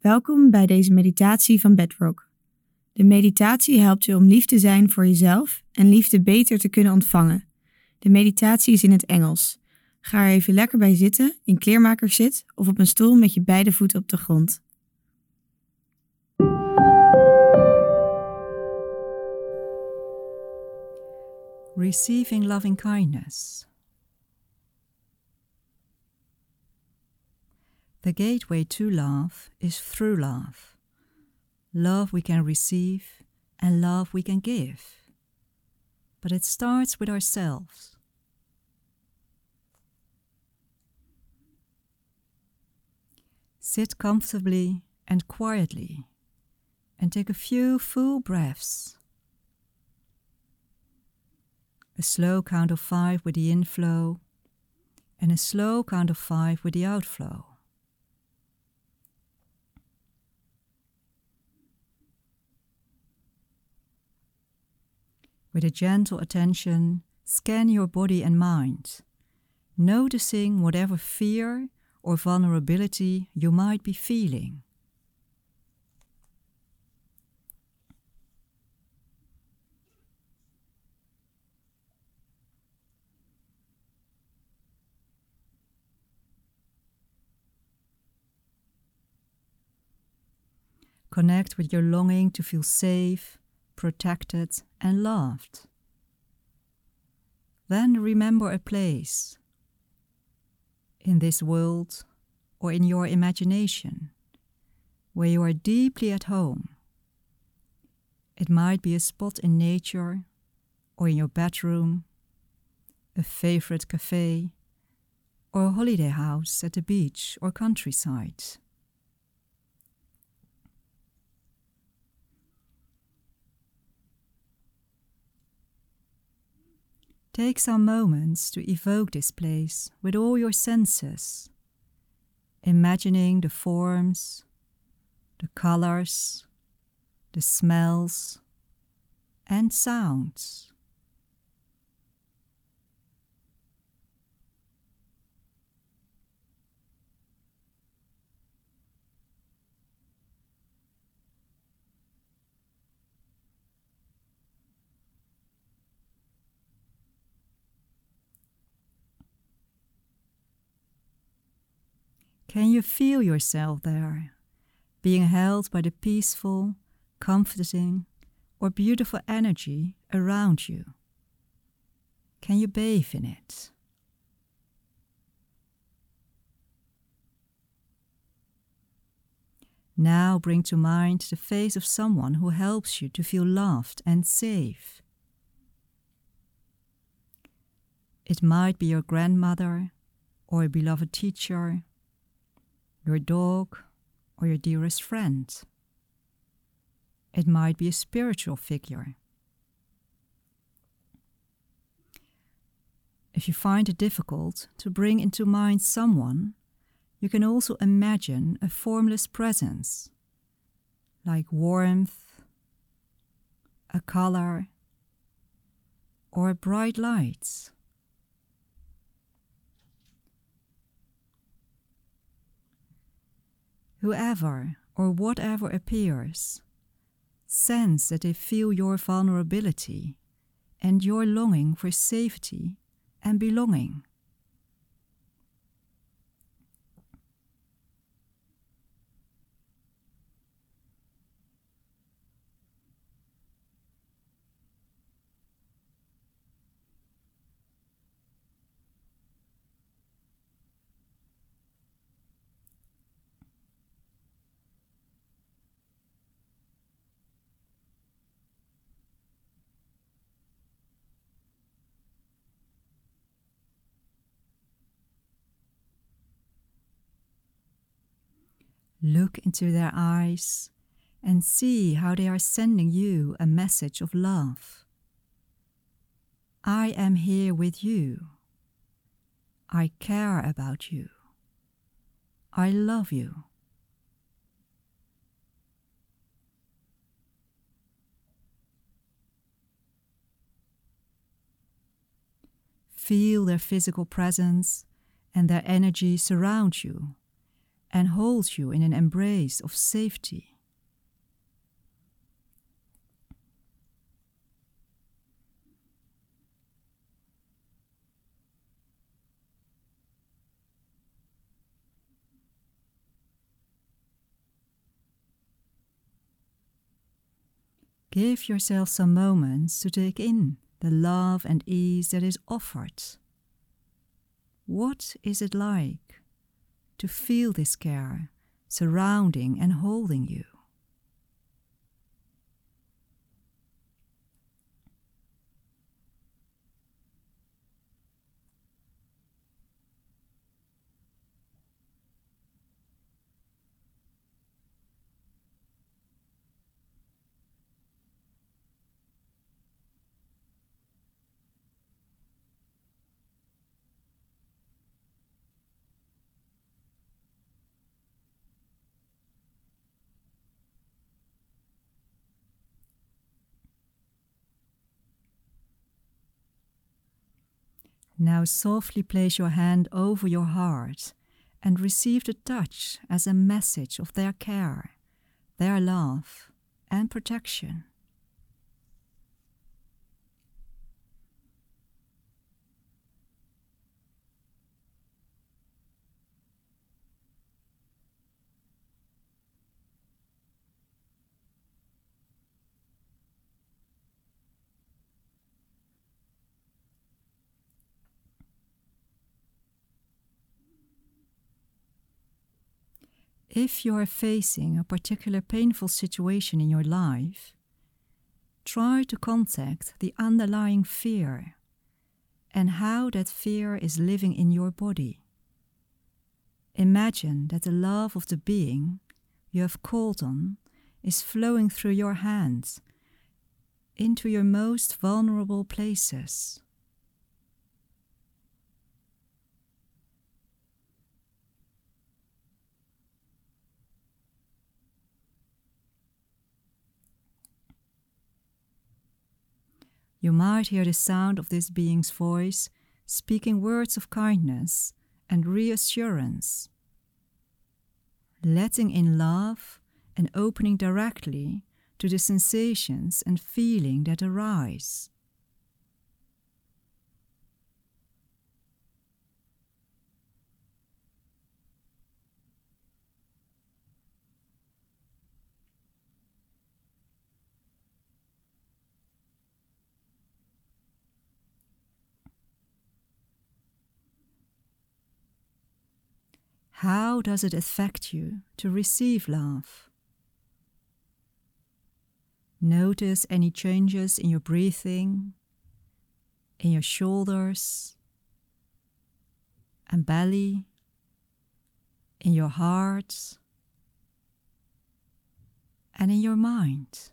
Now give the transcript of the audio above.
Welkom bij deze meditatie van Bedrock. De meditatie helpt je om lief te zijn voor jezelf en liefde beter te kunnen ontvangen. De meditatie is in het Engels. Ga er even lekker bij zitten, in kleermakerszit of op een stoel met je beide voeten op de grond. Receiving loving kindness. The gateway to love is through love. Love we can receive and love we can give. But it starts with ourselves. Sit comfortably and quietly and take a few full breaths. A slow count of five with the inflow and a slow count of five with the outflow. With a gentle attention, scan your body and mind, noticing whatever fear or vulnerability you might be feeling. Connect with your longing to feel safe, protected, and loved. Then remember a place in this world or in your imagination where you are deeply at home. It might be a spot in nature or in your bedroom, a favorite cafe, or a holiday house at the beach or countryside. Take some moments to evoke this place with all your senses, imagining the forms, the colors, the smells, and sounds. Can you feel yourself there, being held by the peaceful, comforting, or beautiful energy around you? Can you bathe in it? Now bring to mind the face of someone who helps you to feel loved and safe. It might be your grandmother or a beloved teacher your dog, or your dearest friend. It might be a spiritual figure. If you find it difficult to bring into mind someone, you can also imagine a formless presence, like warmth, a color, or bright lights. Whoever or whatever appears, sense that they feel your vulnerability and your longing for safety and belonging. Look into their eyes and see how they are sending you a message of love. I am here with you. I care about you. I love you. Feel their physical presence and their energy surround you and holds you in an embrace of safety. Give yourself some moments to take in the love and ease that is offered. What is it like to feel this care surrounding and holding you? Now softly place your hand over your heart and receive the touch as a message of their care, their love, and protection. If you are facing a particular painful situation in your life, try to contact the underlying fear and how that fear is living in your body. Imagine that the love of the being you have called on is flowing through your hands into your most vulnerable places. You might hear the sound of this being's voice speaking words of kindness and reassurance, letting in love and opening directly to the sensations and feeling that arise. How does it affect you to receive love? Notice any changes in your breathing, in your shoulders and belly, in your heart, and in your mind.